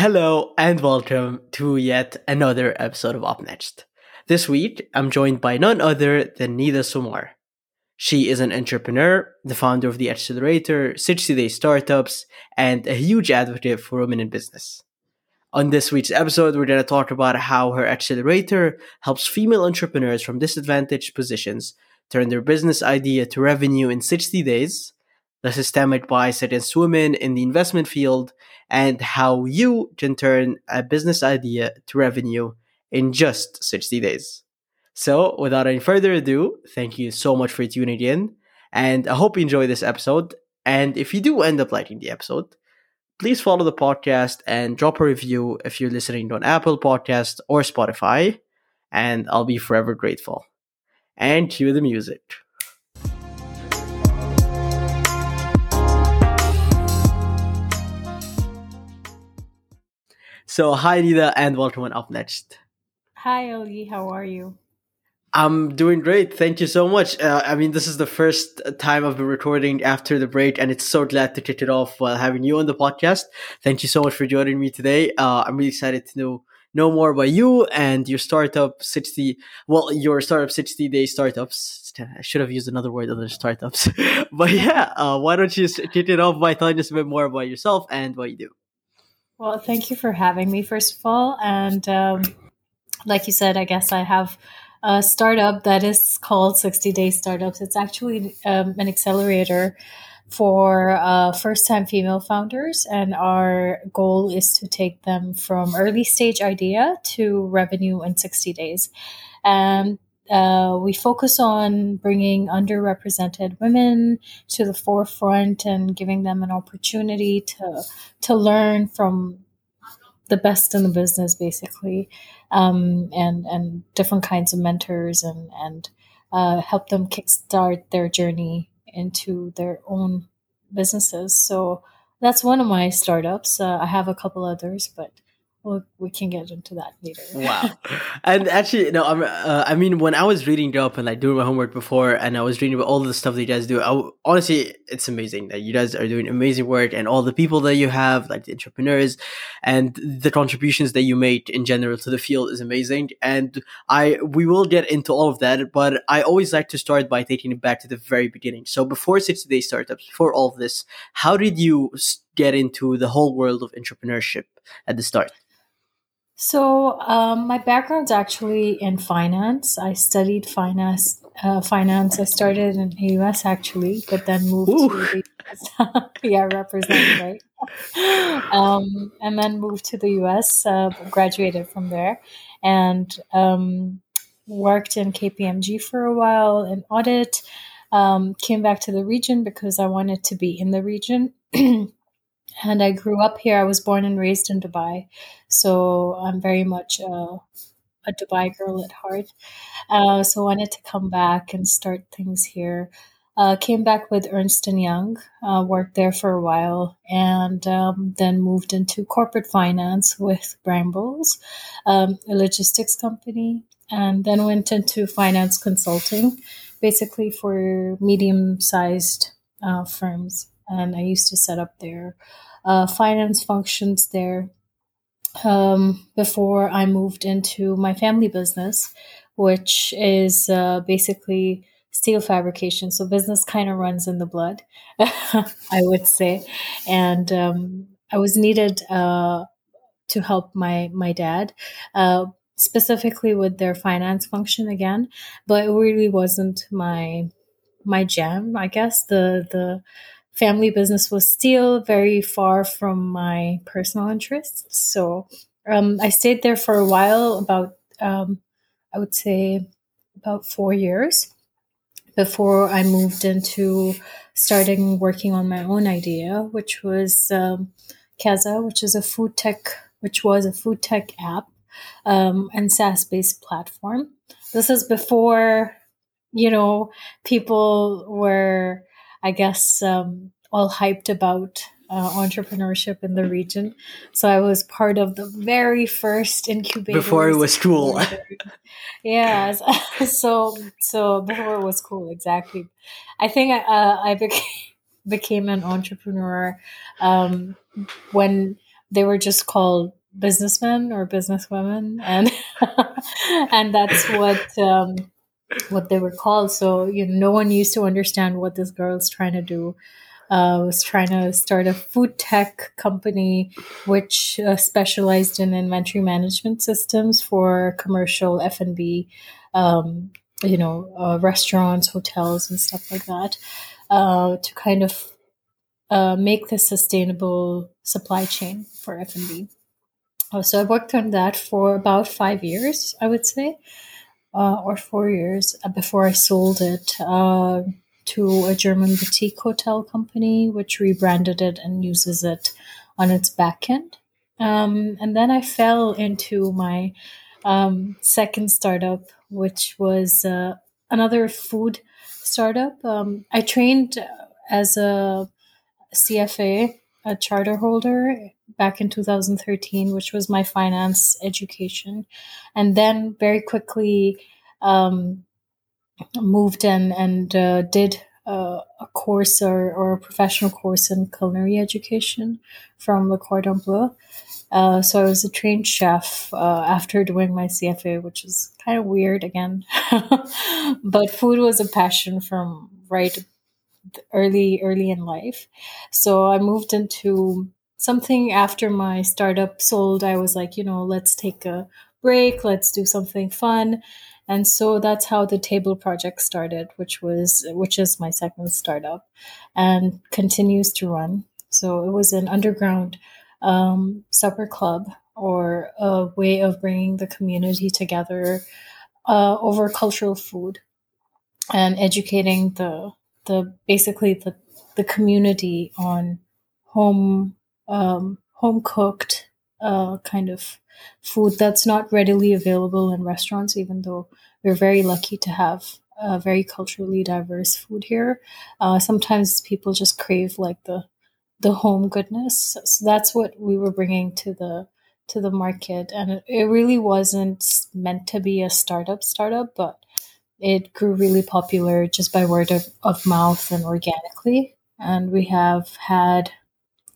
Hello and welcome to yet another episode of Up Next. This week, I'm joined by none other than Nida Sumar. She is an entrepreneur, the founder of the Accelerator, 60 Day Startups, and a huge advocate for women in business. On this week's episode, we're going to talk about how her Accelerator helps female entrepreneurs from disadvantaged positions turn their business idea to revenue in 60 days, the systemic bias against women in the investment field, and how you can turn a business idea to revenue in just 60 days. So, without any further ado, thank you so much for tuning in, and I hope you enjoy this episode. And if you do end up liking the episode, please follow the podcast and drop a review if you're listening on Apple Podcast or Spotify, and I'll be forever grateful. And cue the music. So, hi, Nida, and welcome on Up Next. Hi, Oli. How are you? I'm doing great. Thank you so much. Uh, I mean, this is the first time I've been recording after the break, and it's so glad to kick it off while having you on the podcast. Thank you so much for joining me today. Uh, I'm really excited to know know more about you and your startup 60 well your startup 60 day startups i should have used another word other than startups but yeah uh, why don't you kick it off by telling us a bit more about yourself and what you do well thank you for having me first of all and um, like you said i guess i have a startup that is called 60 Day Startups. It's actually um, an accelerator for uh, first time female founders, and our goal is to take them from early stage idea to revenue in 60 days. And uh, we focus on bringing underrepresented women to the forefront and giving them an opportunity to to learn from the best in the business, basically, um, and and different kinds of mentors and and uh, help them kickstart their journey into their own businesses. So that's one of my startups. Uh, I have a couple others, but well, we can get into that later. wow. And actually, no, I'm, uh, I mean, when I was reading up and like doing my homework before, and I was reading about all the stuff that you guys do, I, honestly, it's amazing that you guys are doing amazing work and all the people that you have, like the entrepreneurs and the contributions that you make in general to the field is amazing. And I, we will get into all of that, but I always like to start by taking it back to the very beginning. So before 60 day startups, before all of this, how did you get into the whole world of entrepreneurship at the start? So um, my background's actually in finance. I studied finance. Uh, finance. I started in the U.S. actually, but then moved Ooh. to the US. yeah, represent right. Um, and then moved to the U.S. Uh, graduated from there, and um, worked in KPMG for a while in audit. Um, came back to the region because I wanted to be in the region. and I grew up here. I was born and raised in Dubai, so I'm very much a, a Dubai girl at heart. Uh, so wanted to come back and start things here. Uh, came back with Ernst and Young, uh, worked there for a while, and um, then moved into corporate finance with Brambles, um, a logistics company, and then went into finance consulting, basically for medium-sized uh, firms. And I used to set up their uh, finance functions there um, before I moved into my family business, which is uh, basically steel fabrication. So business kind of runs in the blood, I would say. And um, I was needed uh, to help my my dad. Uh, specifically with their finance function again but it really wasn't my my jam i guess the the family business was still very far from my personal interests. So um, I stayed there for a while, about um, I would say about four years before I moved into starting working on my own idea, which was um, Keza, which is a food tech, which was a food tech app um, and SaaS based platform. This is before, you know, people were I guess, um, all hyped about uh, entrepreneurship in the region. So I was part of the very first incubator. Before it was cool. yeah. So, so before it was cool, exactly. I think uh, I became, became an entrepreneur um, when they were just called businessmen or businesswomen, and and that's what um, what they were called. So you know, no one used to understand what this girl's trying to do. Uh, was trying to start a food tech company which uh, specialized in inventory management systems for commercial F and B, um, you know, uh, restaurants, hotels, and stuff like that, uh, to kind of uh, make this sustainable supply chain for F and B. Uh, so I worked on that for about five years, I would say, or four years before I sold it to a German boutique hotel company, which rebranded it and uses it on its backend. Um, and then I fell into my um, second startup, which was uh, another food startup. Um, I trained as a CFA, a charter holder, back in 2013, which was my finance education. And then very quickly, um, moved in and uh, did uh, a course or, or a professional course in culinary education from Le Cordon Bleu. Uh, so I was a trained chef uh, after doing my CFA, which is kind of weird again. but food was a passion from right early, early in life. So I moved into something after my startup sold. I was like, you know, let's take a break, let's do something fun and so that's how the table project started which was which is my second startup and continues to run so it was an underground um, supper club or a way of bringing the community together uh, over cultural food and educating the the basically the the community on home um, home cooked uh, kind of food that's not readily available in restaurants, even though we're very lucky to have a very culturally diverse food here. Uh, sometimes people just crave like the the home goodness. So that's what we were bringing to the to the market, and it, it really wasn't meant to be a startup startup, but it grew really popular just by word of, of mouth and organically. And we have had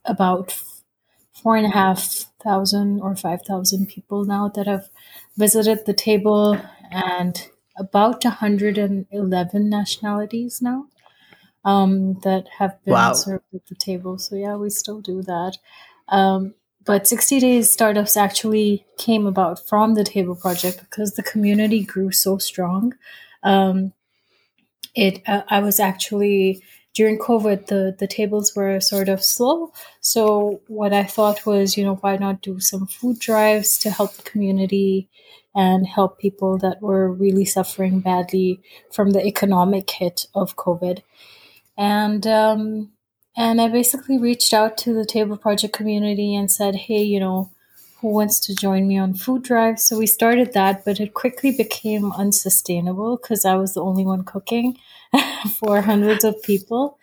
about four and a half thousand or five thousand people now that have visited the table, and about 111 nationalities now um, that have been wow. served at the table. So yeah, we still do that. Um, but 60 Days Startups actually came about from the Table Project because the community grew so strong. Um, it uh, I was actually during COVID, the, the tables were sort of slow. So what I thought was, you know, why not do some food drives to help the community and help people that were really suffering badly from the economic hit of COVID. And um, and I basically reached out to the Table Project community and said, hey, you know, who wants to join me on food drive? So we started that, but it quickly became unsustainable because I was the only one cooking. for hundreds of people.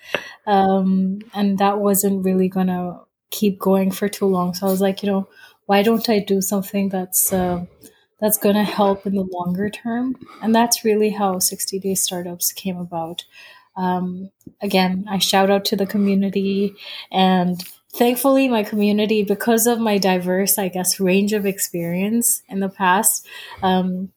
Um, and that wasn't really going to keep going for too long. So I was like, you know, why don't I do something that's uh, that's going to help in the longer term? And that's really how 60 Day Startups came about. Um, again, I shout out to the community and thankfully my community because of my diverse i guess range of experience in the past um,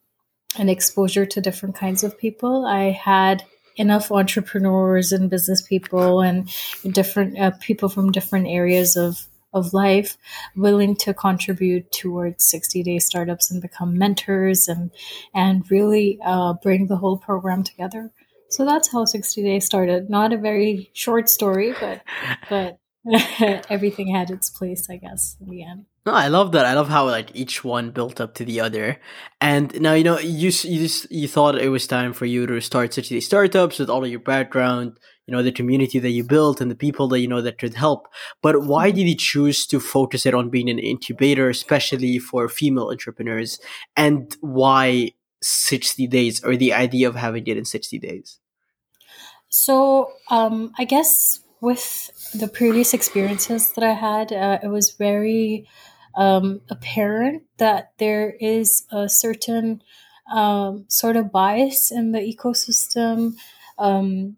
and exposure to different kinds of people i had enough entrepreneurs and business people and different uh, people from different areas of of life willing to contribute towards 60 day startups and become mentors and and really uh, bring the whole program together. So that's how 60 days started. Not a very short story but but everything had its place i guess in the end no, I love that. I love how like each one built up to the other. And now you know you you you thought it was time for you to start such these startups with all of your background, you know, the community that you built and the people that you know that could help. But why did you choose to focus it on being an incubator, especially for female entrepreneurs? And why sixty days, or the idea of having it in sixty days? So um, I guess with the previous experiences that I had, uh, it was very um, apparent that there is a certain um, sort of bias in the ecosystem um,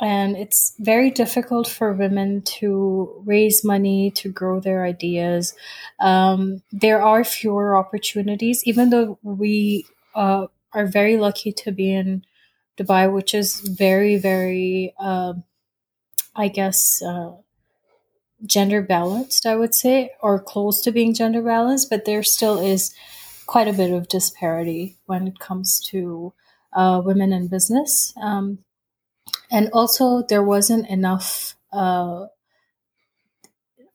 and it's very difficult for women to raise money to grow their ideas. Um, there are fewer opportunities, even though we uh, are very lucky to be in Dubai, which is very, very, uh, I guess, uh, gender balanced, I would say, or close to being gender balanced, but there still is quite a bit of disparity when it comes to uh, women in business. Um, and also there wasn't enough uh,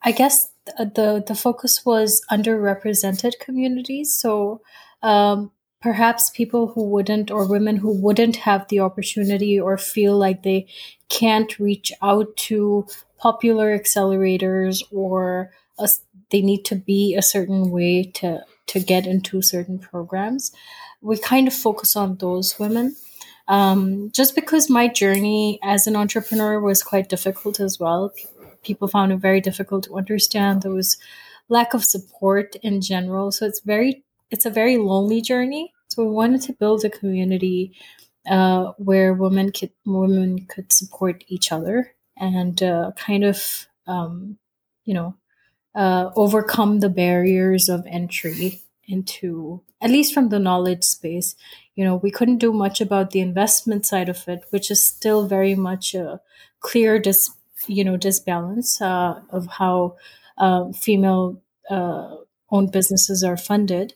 i guess the the focus was underrepresented communities so um, perhaps people who wouldn't or women who wouldn't have the opportunity or feel like they can't reach out to popular accelerators or a, they need to be a certain way to to get into certain programs we kind of focus on those women um, just because my journey as an entrepreneur was quite difficult as well. People found it very difficult to understand. There was lack of support in general. So it's very, it's a very lonely journey. So we wanted to build a community uh, where women could women could support each other and uh, kind of um, you know uh, overcome the barriers of entry into at least from the knowledge space you know we couldn't do much about the investment side of it which is still very much a clear dis you know disbalance uh, of how uh, female uh, owned businesses are funded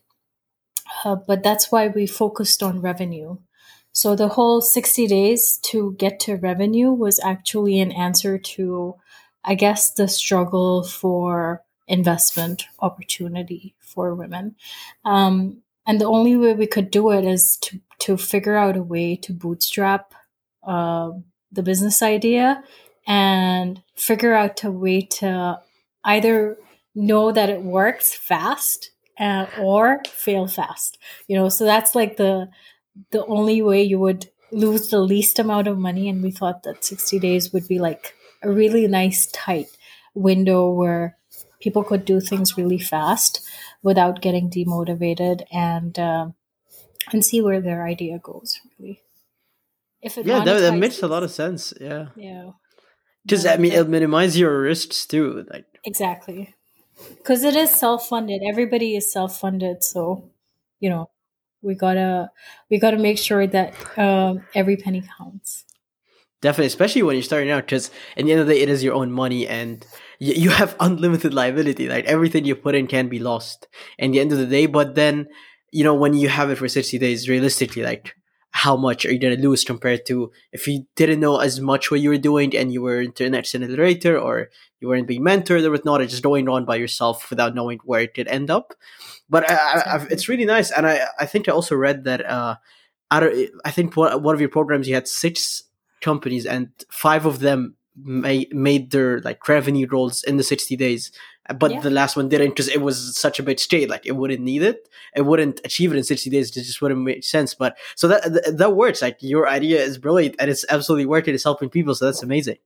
uh, but that's why we focused on revenue so the whole 60 days to get to revenue was actually an answer to i guess the struggle for investment opportunity for women. Um, and the only way we could do it is to, to figure out a way to bootstrap uh, the business idea and figure out a way to either know that it works fast uh, or fail fast. You know, so that's like the the only way you would lose the least amount of money. And we thought that 60 days would be like a really nice tight window where people could do things really fast without getting demotivated and uh, and see where their idea goes really if it yeah that, that makes a lot of sense yeah yeah because i mean it minimizes your risks too like exactly because it is self-funded everybody is self-funded so you know we gotta we gotta make sure that um, every penny counts definitely especially when you're starting out because at the end of the day it is your own money and you, you have unlimited liability. Like everything you put in can be lost in the end of the day. But then, you know, when you have it for 60 days, realistically, like how much are you going to lose compared to if you didn't know as much what you were doing and you were into an accelerator or you weren't being mentored or whatnot, or just going on by yourself without knowing where it could end up. But I, I, it's really nice. And I, I think I also read that, uh, out of, I think one, one of your programs, you had six companies and five of them made made their like revenue goals in the 60 days but yeah. the last one didn't because it was such a big state like it wouldn't need it it wouldn't achieve it in 60 days it just wouldn't make sense but so that that works like your idea is brilliant and it's absolutely working it's helping people so that's amazing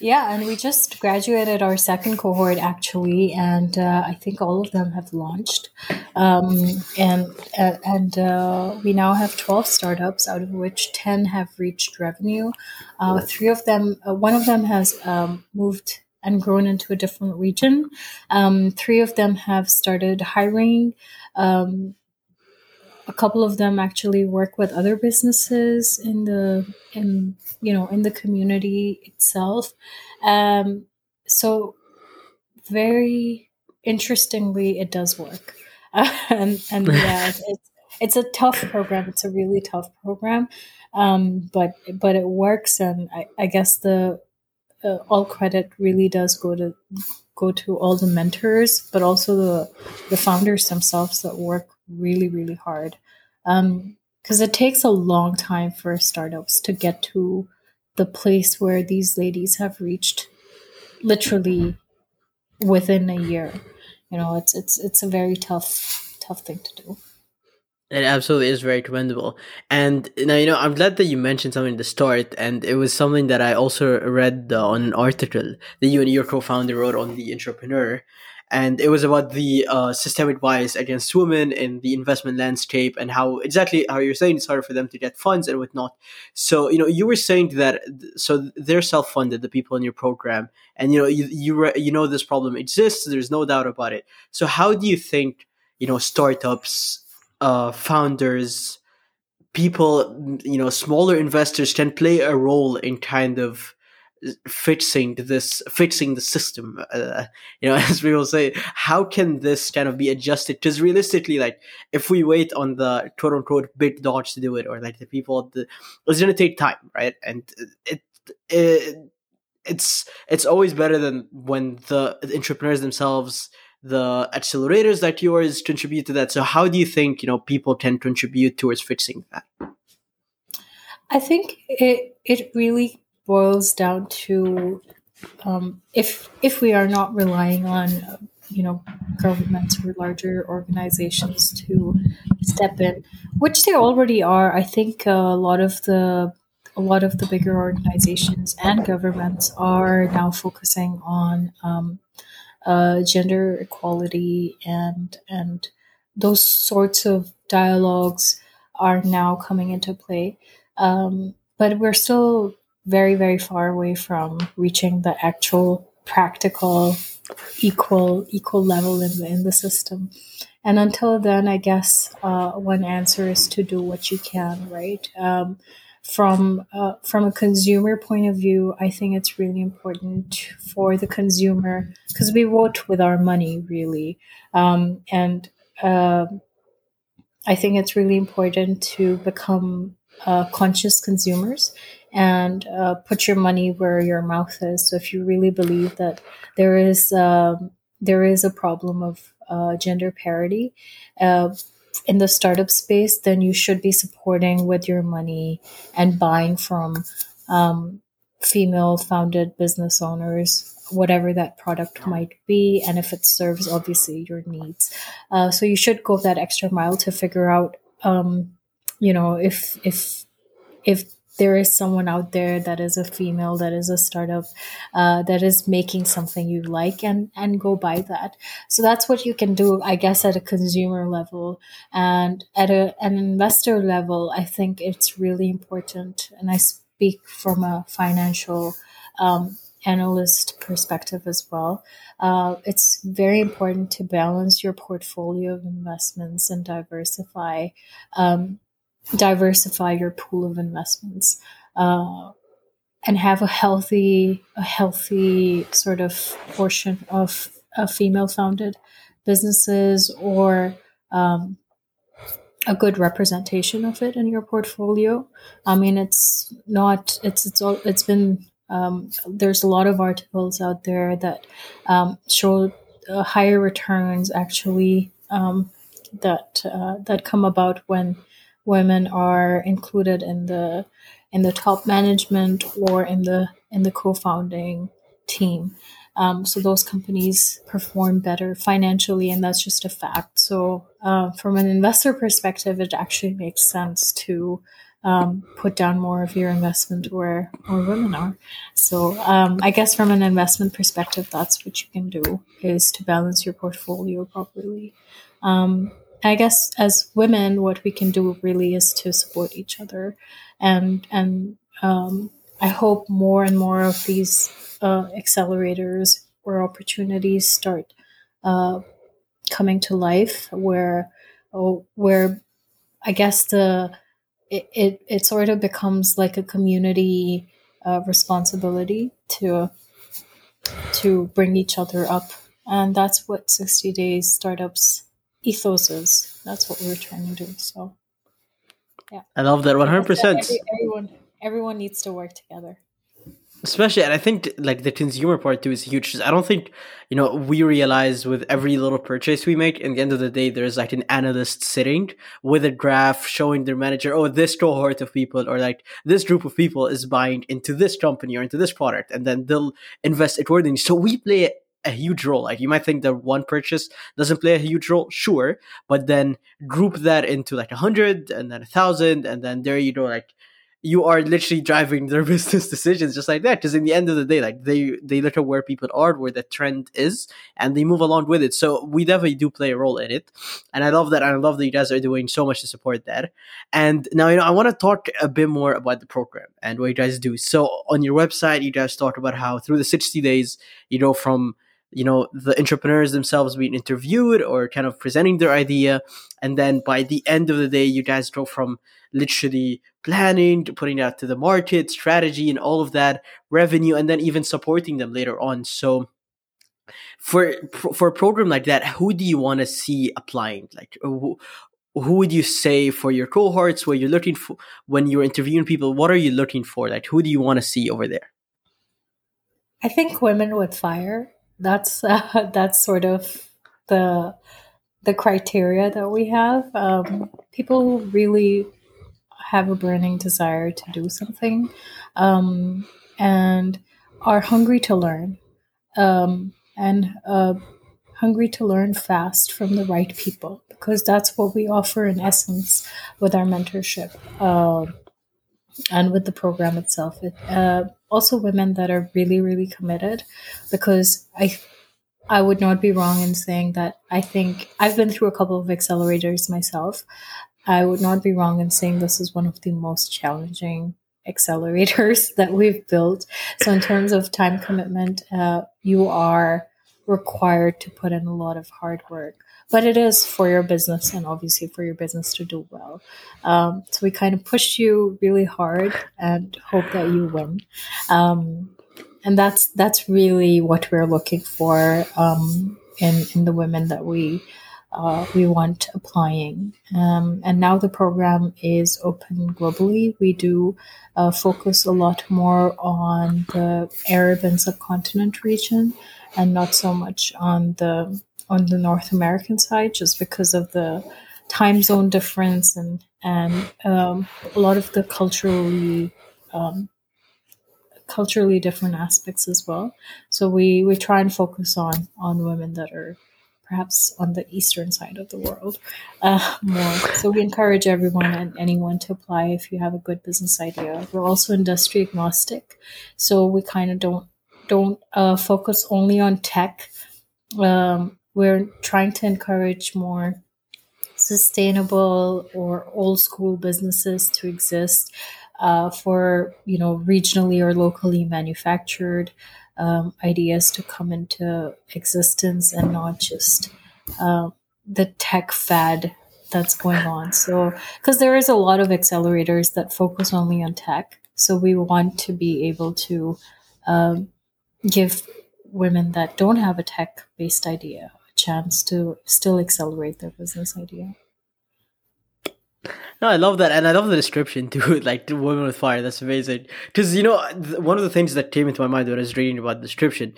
yeah, and we just graduated our second cohort actually, and uh, I think all of them have launched, um, and uh, and uh, we now have twelve startups, out of which ten have reached revenue. Uh, three of them, uh, one of them has um, moved and grown into a different region. Um, three of them have started hiring. Um, a couple of them actually work with other businesses in the in you know in the community itself. Um, so very interestingly it does work. Uh, and and yeah it's, it's a tough program. It's a really tough program. Um, but but it works. And i, I guess the uh, all credit really does go to go to all the mentors but also the the founders themselves that work really really hard. Because um, it takes a long time for startups to get to the place where these ladies have reached literally within a year. You know it's it's it's a very tough tough thing to do it absolutely is very commendable. And now, you know, I'm glad that you mentioned something at the start, and it was something that I also read uh, on an article that you and your co-founder wrote on the Entrepreneur. and it was about the uh, systemic bias against women in the investment landscape and how exactly how you're saying it's hard for them to get funds and whatnot. So you know you were saying that so they're self funded the people in your program, and you know you you you know this problem exists. There's no doubt about it. So how do you think you know startups, uh, founders, people, you know, smaller investors can play a role in kind of fixing this fixing the system. Uh, you know as we will say how can this kind of be adjusted? Because realistically like if we wait on the quote unquote big dogs to do it or like the people the it's going to take time right? And it, it it's it's always better than when the entrepreneurs themselves the accelerators like yours contribute to that so how do you think you know people can contribute towards fixing that i think it it really boils down to um, if if we are not relying on you know governments or larger organizations to step in, which they already are. I think a lot of the a lot of the bigger organizations and governments are now focusing on um, uh, gender equality and and those sorts of dialogues are now coming into play. Um, but we're still very, very far away from reaching the actual practical equal equal level in the, in the system. And until then, I guess uh, one answer is to do what you can, right? Um, from uh, from a consumer point of view, I think it's really important for the consumer because we vote with our money, really, um, and uh, I think it's really important to become uh, conscious consumers and uh, put your money where your mouth is. So if you really believe that there is um, there is a problem of uh, gender parity uh, in the startup space, then you should be supporting with your money and buying from um, female founded business owners whatever that product might be and if it serves obviously your needs. Uh, so you should go that extra mile to figure out um, you know if if if there is someone out there that is a female that is a startup uh, that is making something you like and and go buy that. So that's what you can do i guess at a consumer level. And at a, an investor level i think it's really important. And i speak from a financial um, analyst perspective as well. Uh, it's very important to balance your portfolio of investments and diversify um, diversify your pool of investments uh, and have a healthy a healthy sort of portion of, of female founded businesses or um, a good representation of it in your portfolio. I mean it's not it's it's all it's been um, there's a lot of articles out there that um, show uh, higher returns actually um, that uh, that come about when women are included in the in the top management or in the in the co-founding team. Um, so those companies perform better financially, and that's just a fact. So uh, from an investor perspective, it actually makes sense to um, put down more of your investment where where women are. So um, I guess from an investment perspective, that's what you can do is to balance your portfolio properly. Um, I guess as women, what we can do really is to support each other, and and um, I hope more and more of these uh, accelerators or opportunities start uh, coming to life, where oh, where I guess the it, it, it sort of becomes like a community uh, responsibility to to bring each other up, and that's what sixty days startups ethos is. That's what we're trying to do. So, yeah, I love that one hundred percent. Everyone, everyone needs to work together. Especially, and I think like the consumer part too is huge. I don't think you know we realize with every little purchase we make. In the end of the day, there's like an analyst sitting with a graph showing their manager, oh, this cohort of people or like this group of people is buying into this company or into this product, and then they'll invest accordingly. So we play a huge role. Like you might think that one purchase doesn't play a huge role, sure, but then group that into like a hundred and then a thousand, and then there you go. Like you are literally driving their business decisions just like that. Because in the end of the day, like they they look at where people are, where the trend is, and they move along with it. So we definitely do play a role in it, and I love that. And I love that you guys are doing so much to support that. And now you know I want to talk a bit more about the program and what you guys do. So on your website, you guys talk about how through the sixty days, you know, from you know the entrepreneurs themselves being interviewed or kind of presenting their idea. And then by the end of the day you guys go from literally planning to putting it out to the market strategy and all of that revenue and then even supporting them later on. So for for a program like that who do you want to see applying? Like uh, who, who would you say for your cohorts where you're looking for when you're interviewing people what are you looking for? Like who do you want to see over there? I think women with fire that's uh, that's sort of the the criteria that we have. Um, people really have a burning desire to do something um, and are hungry to learn um, and uh, hungry to learn fast from the right people because that's what we offer in essence with our mentorship uh, and with the program itself. It, uh, also, women that are really, really committed because I I would not be wrong in saying that I think I've been through a couple of accelerators myself. I would not be wrong in saying this is one of the most challenging accelerators that we've built. So, in terms of time commitment, uh, you are required to put in a lot of hard work. But it is for your business and obviously for your business to do well. Um, so, we kind of push you really hard and hope that you win. Um, and that's that's really what we're looking for um, in in the women that we uh, we want applying. Um, and now the program is open globally. We do uh, focus a lot more on the Arab and subcontinent region, and not so much on the on the North American side, just because of the time zone difference and and um, a lot of the culturally um, culturally different aspects as well. So we we try and focus on on women that are perhaps on the eastern side of the world uh, more. So we encourage everyone and anyone to apply if you have a good business idea. We're also industry agnostic, so we kind of don't don't uh, focus only on tech. Um, we're trying to encourage more sustainable or old school businesses to exist uh, for you know regionally or locally manufactured um, ideas to come into existence and not just uh, the tech fad that's going on. So, because there is a lot of accelerators that focus only on tech, so we want to be able to um, give women that don't have a tech based idea chance to still accelerate their business idea. No, I love that, and I love the description too. Like the woman with fire, that's amazing. Because you know, th- one of the things that came into my mind when I was reading about the description,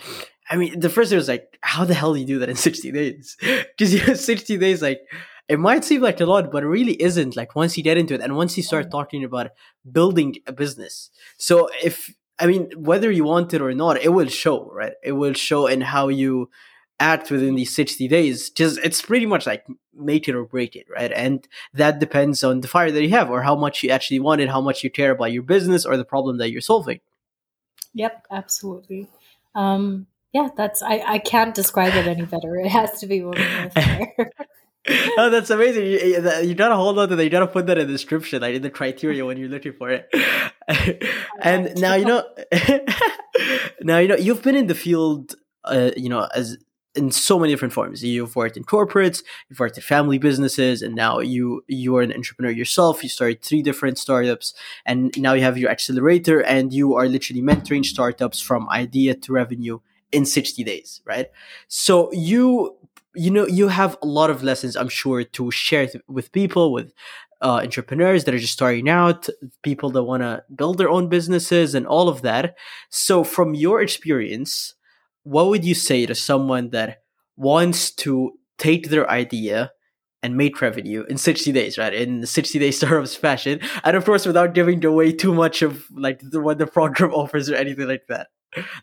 I mean, the first thing was like, how the hell do you do that in sixty days? Because you know, sixty days, like it might seem like a lot, but it really isn't. Like once you get into it, and once you start talking about building a business, so if I mean, whether you want it or not, it will show, right? It will show in how you act within these 60 days just it's pretty much like make it or break it right and that depends on the fire that you have or how much you actually want it how much you care about your business or the problem that you're solving yep absolutely um yeah that's i i can't describe it any better it has to be fire oh, that's amazing! You, you, gotta hold on to that. You gotta put that in the description, like in the criteria when you're looking for it. and now you know. now you know you've been in the field, uh, you know, as in so many different forms. You've worked in corporates, you've worked in family businesses, and now you you are an entrepreneur yourself. You started three different startups, and now you have your accelerator, and you are literally mentoring startups from idea to revenue in 60 days, right? So you you know you have a lot of lessons, I'm sure, to share with people with uh, entrepreneurs that are just starting out, people that want to build their own businesses, and all of that. So, from your experience, what would you say to someone that wants to take their idea and make revenue in 60 days, right? In 60 day startups fashion. And of course, without giving away too much of like the, what the program offers or anything like that.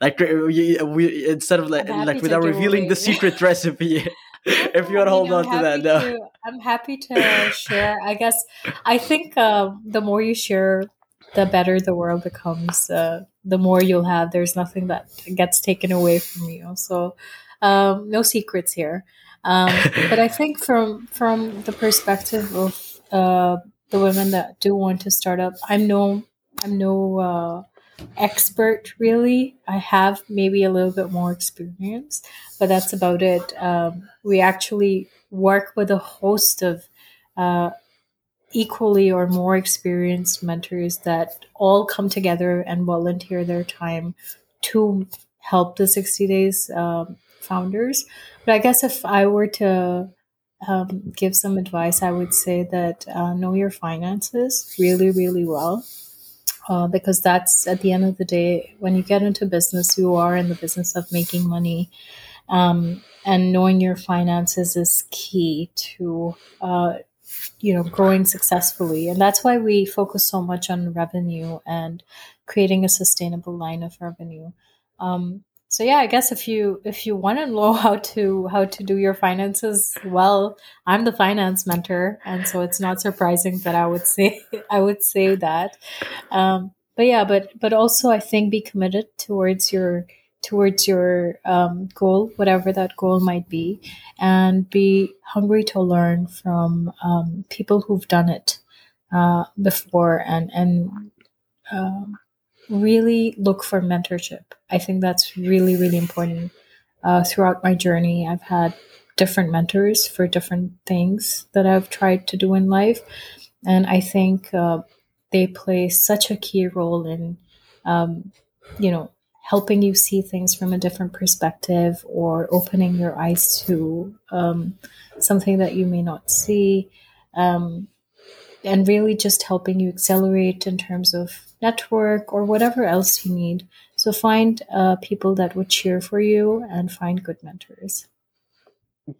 Like we, we instead of like, like without revealing away. the secret recipe. if you want to hold on to that, no. To, I'm happy to share. I guess I think uh, the more you share the better the world becomes. Uh, the more you'll have. There's nothing that gets taken away from you. So, um, no secrets here. Um, but I think from from the perspective of uh, the women that do want to start up, I'm no I'm no uh, expert really. I have maybe a little bit more experience, but that's about it. Um, we actually work with a host of uh, equally or more experienced mentors that all come together and volunteer their time to help the 60 days um, founders. But I guess if I were to um, give some advice, I would say that uh, know your finances really, really well. Uh, because that's at the end of the day, when you get into business, you are in the business of making money. Um, and knowing your finances is key to uh, you know growing successfully. And that's why we focus so much on revenue and creating a sustainable line of revenue. Um, so yeah i guess if you if you want to know how to how to do your finances well i'm the finance mentor. And so it's not surprising that i would say i would say that. Um, but yeah but but also i think be committed towards your towards your um, goal, whatever that goal might be, and be hungry to learn from um, people who've done it uh, before and and um, really look for mentorship. I think that's really really important. Uh, throughout my journey, I've had different mentors for different things that I've tried to do in life, and I think uh, they play such a key role in um, you know helping you see things from a different perspective or opening your eyes to um, something that you may not see um, and really just helping you accelerate in terms of network or whatever else you need. So find uh, people that would cheer for you and find good mentors.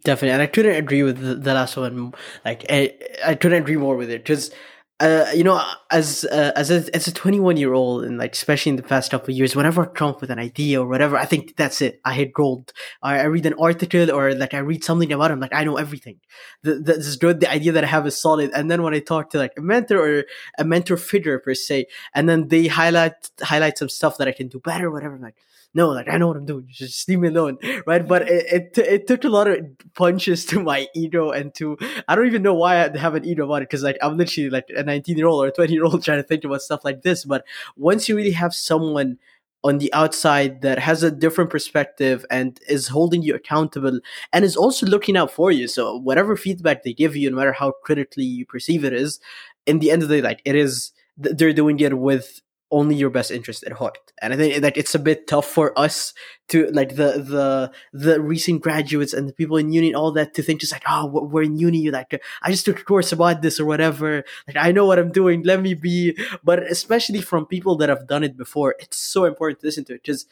Definitely. And i couldn't agree with the, the last one like I, I couldn't agree more with it because uh, you know, as uh, as a as a 21 year old, and like especially in the past couple of years, whenever I come up with an idea or whatever, I think that's it. I hit gold. I, I read an article or like I read something about it, I'm like, I know everything. The, the, this is good. The idea that I have is solid. And then when I talk to like a mentor or a mentor figure per se, and then they highlight highlight some stuff that I can do better, whatever, I'm like no, like I know what I'm doing. Just leave me alone, right? But it, it, it took a lot of punches to my ego and to I don't even know why I have an ego about it because like I'm literally like a 19 year old or 20 year old trying to think about stuff like this. But once you really have someone on the outside that has a different perspective and is holding you accountable and is also looking out for you. So whatever feedback they give you, no matter how critically you perceive it is, in the end of the day, like it is they're doing it with only your best interest at heart. And I think that it's a bit tough for us to like the the the recent graduates and the people in uni and all that to think just like oh we're in uni like I just took a course about this or whatever. Like I know what I'm doing. Let me be. But especially from people that have done it before it's so important to listen to it because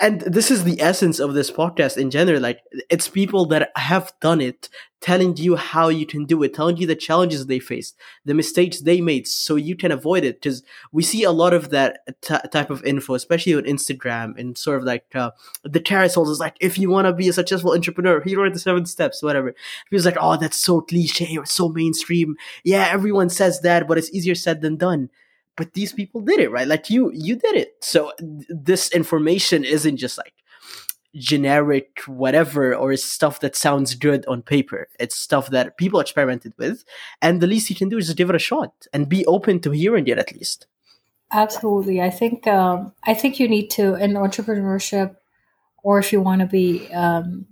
and this is the essence of this podcast in general like it's people that have done it telling you how you can do it telling you the challenges they faced the mistakes they made so you can avoid it because we see a lot of that t- type of info especially on instagram and sort of like uh, the terrace is like if you want to be a successful entrepreneur here are the seven steps whatever. Feels like oh that's so cliche or so mainstream. Yeah everyone says that but it's easier said than done but these people did it right? Like you you did it. So this information isn't just like generic whatever or stuff that sounds good on paper. It's stuff that people experimented with and the least you can do is give it a shot and be open to hearing it at least. Absolutely. I think um, i think you need to in entrepreneurship or if you want to be um,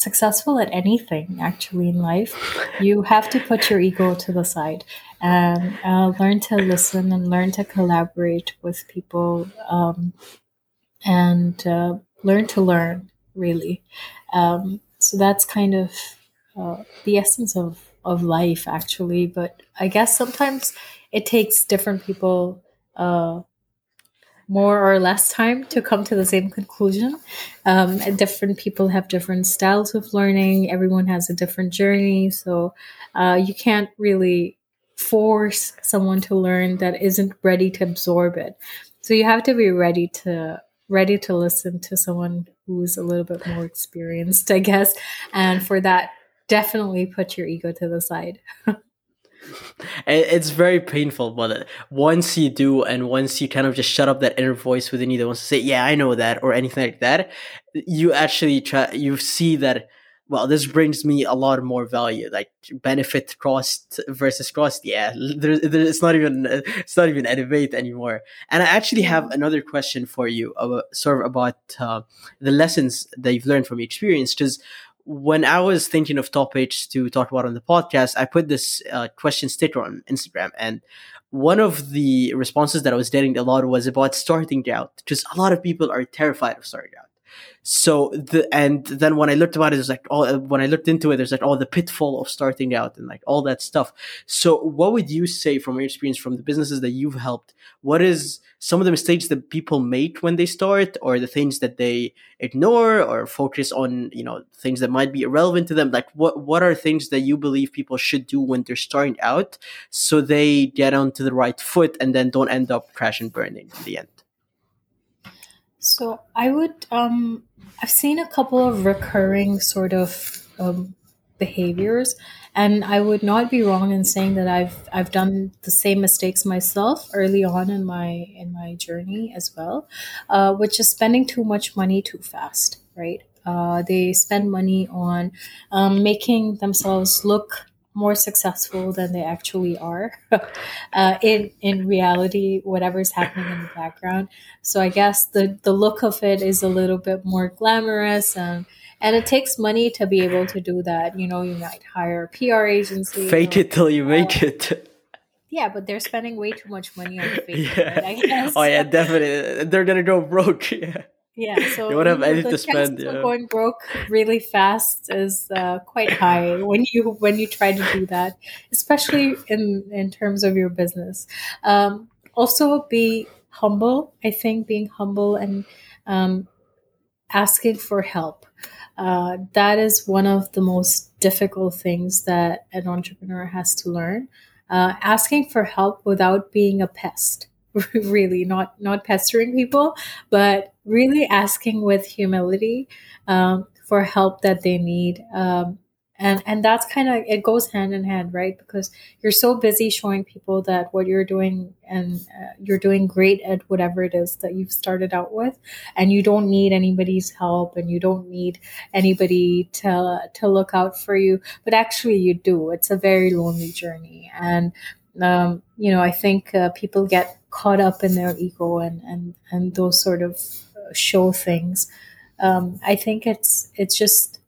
successful at anything actually in life, you have to put your ego to the side and uh, learn to listen and learn to collaborate with people um, and uh, learn to learn really. Um, so that's kind of uh, the essence of, of life actually. But I guess sometimes it takes different people uh, more or less time to come to the same conclusion. Um, different people have different styles of learning. Everyone has a different journey, so uh, you can't really force someone to learn that isn't ready to absorb it. So you have to be ready to ready to listen to someone who's a little bit more experienced, I guess. And for that, definitely put your ego to the side. it's very painful, but once you do, and once you kind of just shut up that inner voice within you that wants to say, "Yeah, I know that," or anything like that, you actually try. You see that. Well, this brings me a lot more value, like benefit cost versus cost. Yeah, there, there, it's not even it's not even a debate anymore. And I actually have another question for you, about, sort of about uh, the lessons that you've learned from your experience, because when I was thinking of topics to talk about on the podcast, I put this uh, question sticker on Instagram, and one of the responses that I was getting a lot was about starting out, because a lot of people are terrified of starting out. So the and then when I looked about it, it's like all when I looked into it, there's like all the pitfall of starting out and like all that stuff. So what would you say from your experience from the businesses that you've helped? What is some of the mistakes that people make when they start, or the things that they ignore or focus on? You know, things that might be irrelevant to them. Like what what are things that you believe people should do when they're starting out, so they get onto the right foot and then don't end up crash and burning in the end. So I would, um, I've seen a couple of recurring sort of um, behaviors, and I would not be wrong in saying that I've I've done the same mistakes myself early on in my in my journey as well, uh, which is spending too much money too fast, right? Uh, they spend money on um, making themselves look more successful than they actually are uh, in in reality whatever's happening in the background so i guess the the look of it is a little bit more glamorous and and it takes money to be able to do that you know you might hire a pr agency fake it till you make it yeah, but they're spending way too much money on fake. Yeah. Right, I guess. Oh yeah, definitely. They're gonna go broke. Yeah. Yeah, so you won't have anything to spend. Yeah. Going broke really fast is uh, quite high when you when you try to do that, especially in in terms of your business. Um, also, be humble. I think being humble and um, asking for help. Uh, that is one of the most difficult things that an entrepreneur has to learn. Uh, asking for help without being a pest really not not pestering people but really asking with humility um, for help that they need um, and and that's kind of it goes hand in hand right? Because you're so busy showing people that what you're doing and uh, you're doing great at whatever it is that you've started out with and you don't need anybody's help and you don't need anybody to to look out for you but actually you do. It's a very lonely journey and um, you know i think uh, people get caught up in their ego and and and those sort of uh, show things. Um, i think it's it's just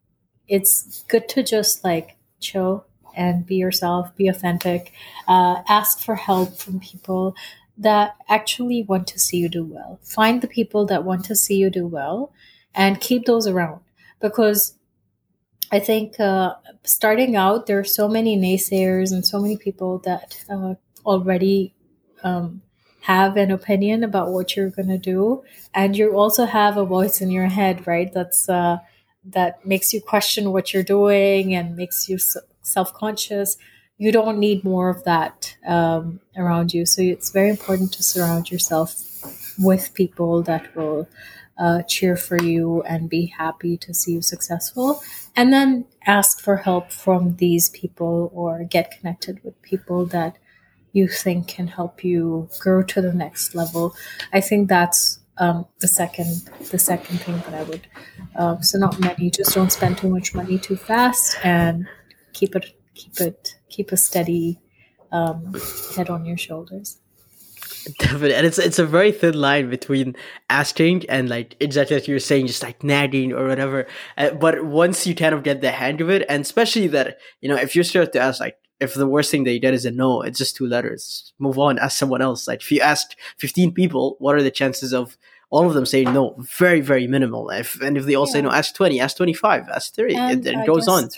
it's good to just like chill and be yourself be authentic uh, ask for help from people that actually want to see you do well. Find the people that want to see you do well and keep those around because I think uh, starting out, there are so many naysayers and so many people that uh, already um, have an opinion about what you're going to do. And you also have a voice in your head right? That's uh, that makes you question what you're doing and makes you self-conscious. You don't need more of that um, around you. So it's very important to surround yourself with people that will uh, cheer for you and be happy to see you successful and then ask for help from these people or get connected with people that you think can help you grow to the next level. I think that's um, the second the second thing that I would. Um, so not many. Just don't spend too much money too fast, and keep it keep it keep a steady um, head on your shoulders. Definitely, and it's it's a very thin line between asking and like exactly like you were saying, just like nagging or whatever. Uh, but once you kind of get the hang of it, and especially that you know, if you start to ask like, if the worst thing that you get is a no, it's just two letters. Move on, ask someone else. Like if you asked 15 people, what are the chances of all of them saying no? Very, very minimal. If and if they all yeah. say no, ask 20, ask 25, ask 30. And it, it goes on.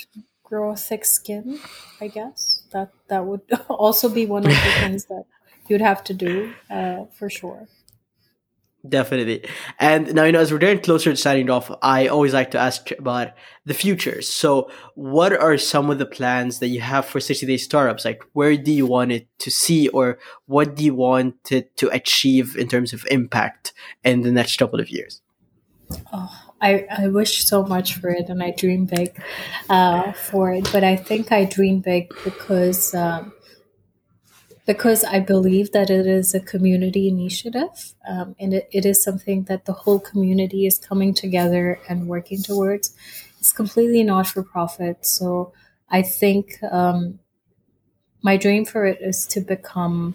Grow a thick skin, I guess. That that would also be one of the things that you'd have to do uh, for sure. Definitely. And now, you know, as we're getting closer to signing off, I always like to ask about the future. So, what are some of the plans that you have for 60 Day Startups? Like, where do you want it to see, or what do you want it to achieve in terms of impact in the next couple of years? Oh, I, I wish so much for it and I dream big uh, for it. But I think I dream big because um, because I believe that it is a community initiative um, and it, it is something that the whole community is coming together and working towards. It's completely not for profit. So I think um, my dream for it is to become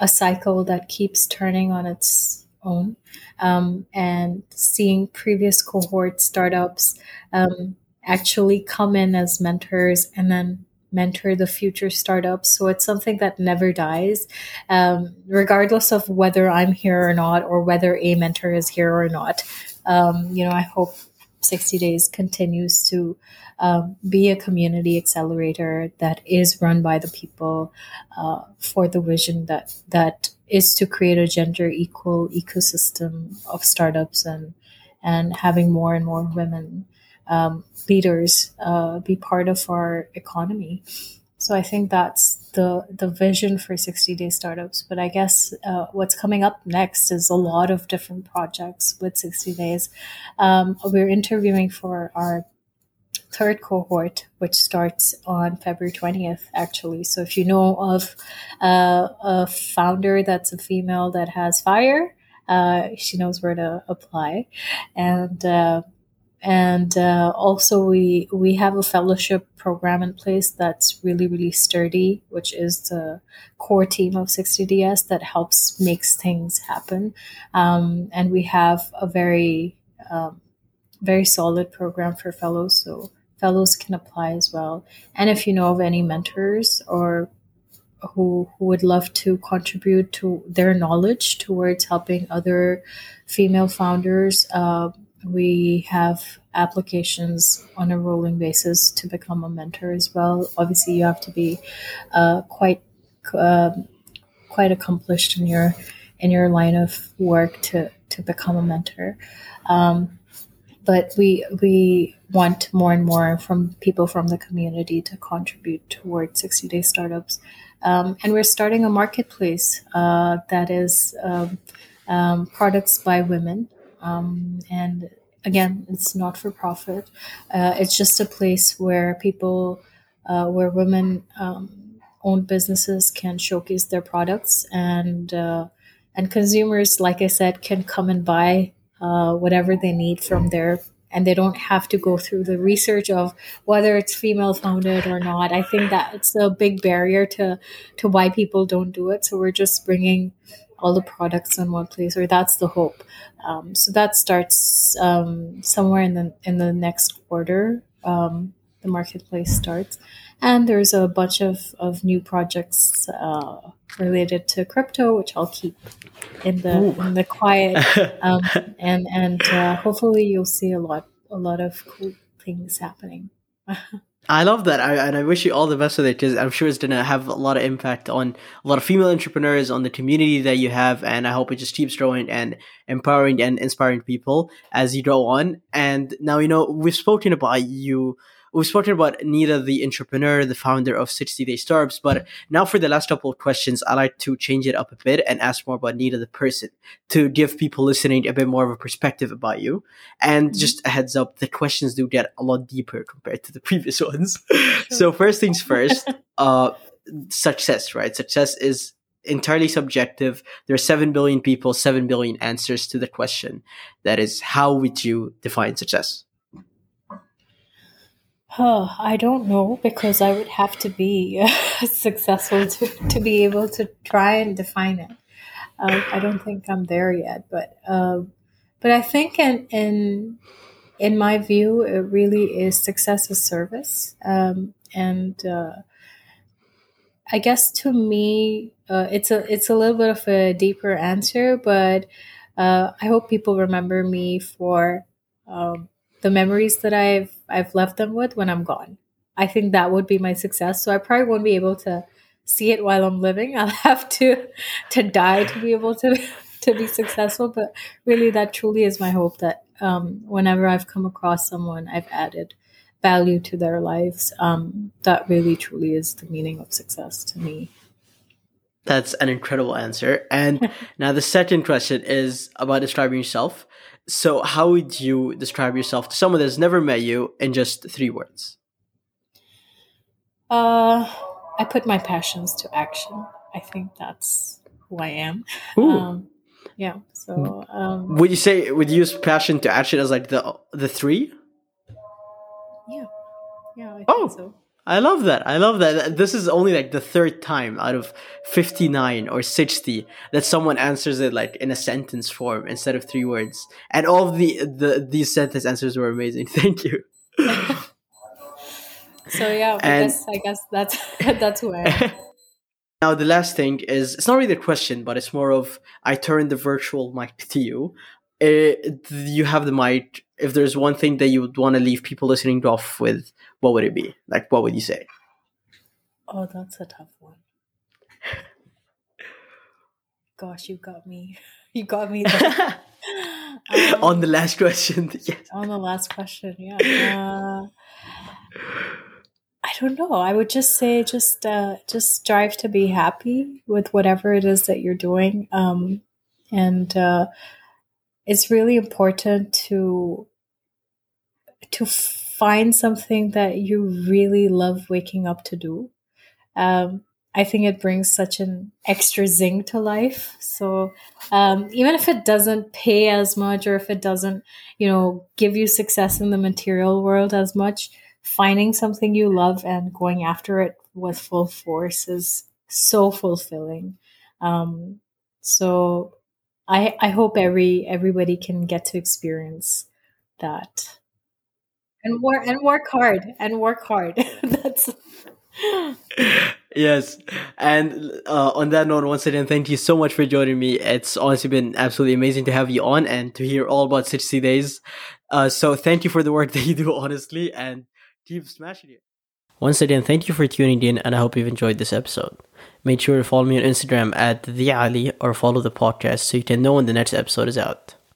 a cycle that keeps turning on its own um, and seeing previous cohort startups um, actually come in as mentors and then mentor the future startups. So it's something that never dies, um, regardless of whether I'm here or not, or whether a mentor is here or not. Um, you know, I hope 60 Days continues to um, be a community accelerator that is run by the people uh, for the vision that that is to create a gender equal ecosystem of startups and and having more and more women um, leaders uh, be part of our economy. So I think that's the the vision for 60 day startups. But I guess uh, what's coming up next is a lot of different projects with 60 days. Um, we're interviewing for our third cohort, which starts on February 20th, actually. So if you know of uh, a founder that's a female that has fire, uh, she knows where to apply. And uh, and uh, also we we have a fellowship program in place that's really really sturdy which is the core team of 60ds that helps makes things happen. Um, and we have a very um, very solid program for fellows so fellows can apply as well. And if you know of any mentors or who, who would love to contribute to their knowledge towards helping other female founders uh, we have applications on a rolling basis to become a mentor as well. Obviously, you have to be uh, quite uh, quite accomplished in your in your line of work to to become a mentor. Um, but we we want more and more from people from the community to contribute towards 60 day startups. Um, and we're starting a marketplace uh, that is um, um products by women. Um, and again, it's not for profit. Uh, it's just a place where people, uh, where women um, owned businesses can showcase their products and uh, and consumers, like I said, can come and buy uh, whatever they need from there. And they don't have to go through the research of whether it's female founded or not. I think that it's a big barrier to to why people don't do it. So we're just bringing all the products in one place, or that's the hope. Um, so that starts um, somewhere in the in the next quarter. Um, the marketplace starts, and there's a bunch of of new projects uh, related to crypto, which I'll keep in the Ooh. in the quiet, um, and and uh, hopefully you'll see a lot a lot of cool things happening. I love that, I, and I wish you all the best with it because I'm sure it's gonna have a lot of impact on a lot of female entrepreneurs, on the community that you have, and I hope it just keeps growing and empowering and inspiring people as you go on. And now you know we've spoken about you we've spoken about Nida, the entrepreneur, the founder of 60 Day Startups, but now for the last couple of questions, I like to change it up a bit and ask more about Nida, the person, to give people listening a bit more of a perspective about you. And mm-hmm. just a heads up, the questions do get a lot deeper compared to the previous ones. Sure. So first things first, uh, success, right? Success is entirely subjective. There are 7 billion people, 7 billion answers to the question. That is, how would you define success? Oh, I don't know because I would have to be uh, successful to, to be able to try and define it. Uh, I don't think I'm there yet, but uh, but I think in in in my view, it really is success as service, um, and uh, I guess to me, uh, it's a it's a little bit of a deeper answer, but I hope people remember me for. Um, the memories that I've I've left them with when I'm gone. I think that would be my success. So I probably won't be able to see it while I'm living. I'll have to to die to be able to to be successful. But really, that truly is my hope that um, whenever I've come across someone, I've added value to their lives. Um, that really, truly is the meaning of success to me. That's an incredible answer. And now the second question is about describing yourself. So, how would you describe yourself to someone that's never met you in just three words? Uh, I put my passions to action. I think that's who I am. Um, yeah. So um, would you say would you use passion to action as like the the three? Yeah. Yeah. I oh. So. I love that. I love that. This is only like the third time out of 59 or 60 that someone answers it like in a sentence form instead of three words. And all of the, the these sentence answers were amazing. Thank you. so yeah, I guess I guess that's that's am. Now the last thing is it's not really a question, but it's more of I turn the virtual mic to you. Uh, you have the mic. If there's one thing that you would want to leave people listening to off with, what would it be? Like, what would you say? Oh, that's a tough one. Gosh, you got me. You got me um, on the last question. Yes. On the last question, yeah. Uh, I don't know. I would just say just uh, just strive to be happy with whatever it is that you're doing, um, and uh, it's really important to to find something that you really love waking up to do. Um, I think it brings such an extra zing to life. So um, even if it doesn't pay as much, or if it doesn't, you know, give you success in the material world as much, finding something you love and going after it with full force is so fulfilling. Um, so I I hope every everybody can get to experience that and work and work hard and work hard. That's yes. And uh, on that note, once again, thank you so much for joining me. It's honestly been absolutely amazing to have you on and to hear all about 60 days. Uh, so thank you for the work that you do, honestly, and keep smashing it. Once again, thank you for tuning in, and I hope you've enjoyed this episode. Make sure to follow me on Instagram at the Ali or follow the podcast so you can know when the next episode is out.